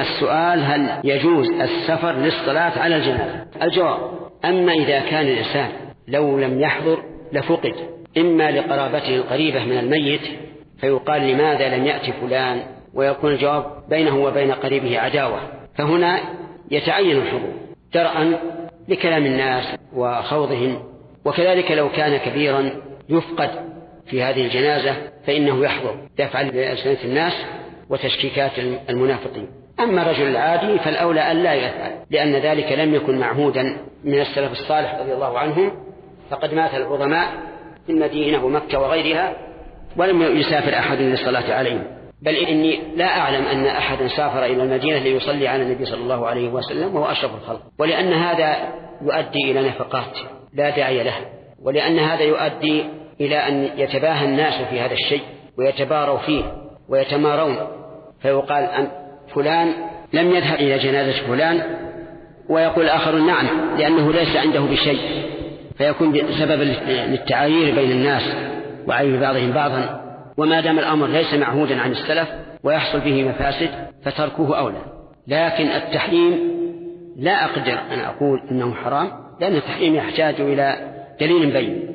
السؤال هل يجوز السفر للصلاة على الجنازة؟ الجواب أما إذا كان الإنسان لو لم يحضر لفقد إما لقرابته القريبة من الميت فيقال لماذا لم يأتي فلان؟ ويكون الجواب بينه وبين قريبه عداوة. فهنا يتعين الحضور درءا لكلام الناس وخوضهم. وكذلك لو كان كبيرا يفقد في هذه الجنازة فإنه يحضر. دفعا لألسنة الناس وتشكيكات المنافقين. أما الرجل العادي فالأولى أن لا يفعل لأن ذلك لم يكن معهودا من السلف الصالح رضي الله عنهم فقد مات العظماء في المدينة ومكة وغيرها ولم يسافر أحد للصلاة عليهم. بل إني لا أعلم أن أحدا سافر إلى المدينة ليصلي على النبي صلى الله عليه وسلم وهو أشرف الخلق. ولأن هذا يؤدي إلى نفقات لا داعي لها. ولأن هذا يؤدي إلى أن يتباهى الناس في هذا الشيء ويتباروا فيه ويتمارون. فيقال أن فلان لم يذهب إلى جنازة فلان ويقول الآخر نعم لأنه ليس عنده بشيء فيكون سببا للتعايير بين الناس وعيب بعضهم بعضا. وما دام الأمر ليس معهودا عن السلف ويحصل به مفاسد فتركه أولى. لكن التحريم لا أقدر أن أقول إنه حرام لأن التحريم يحتاج إلى دليل بين.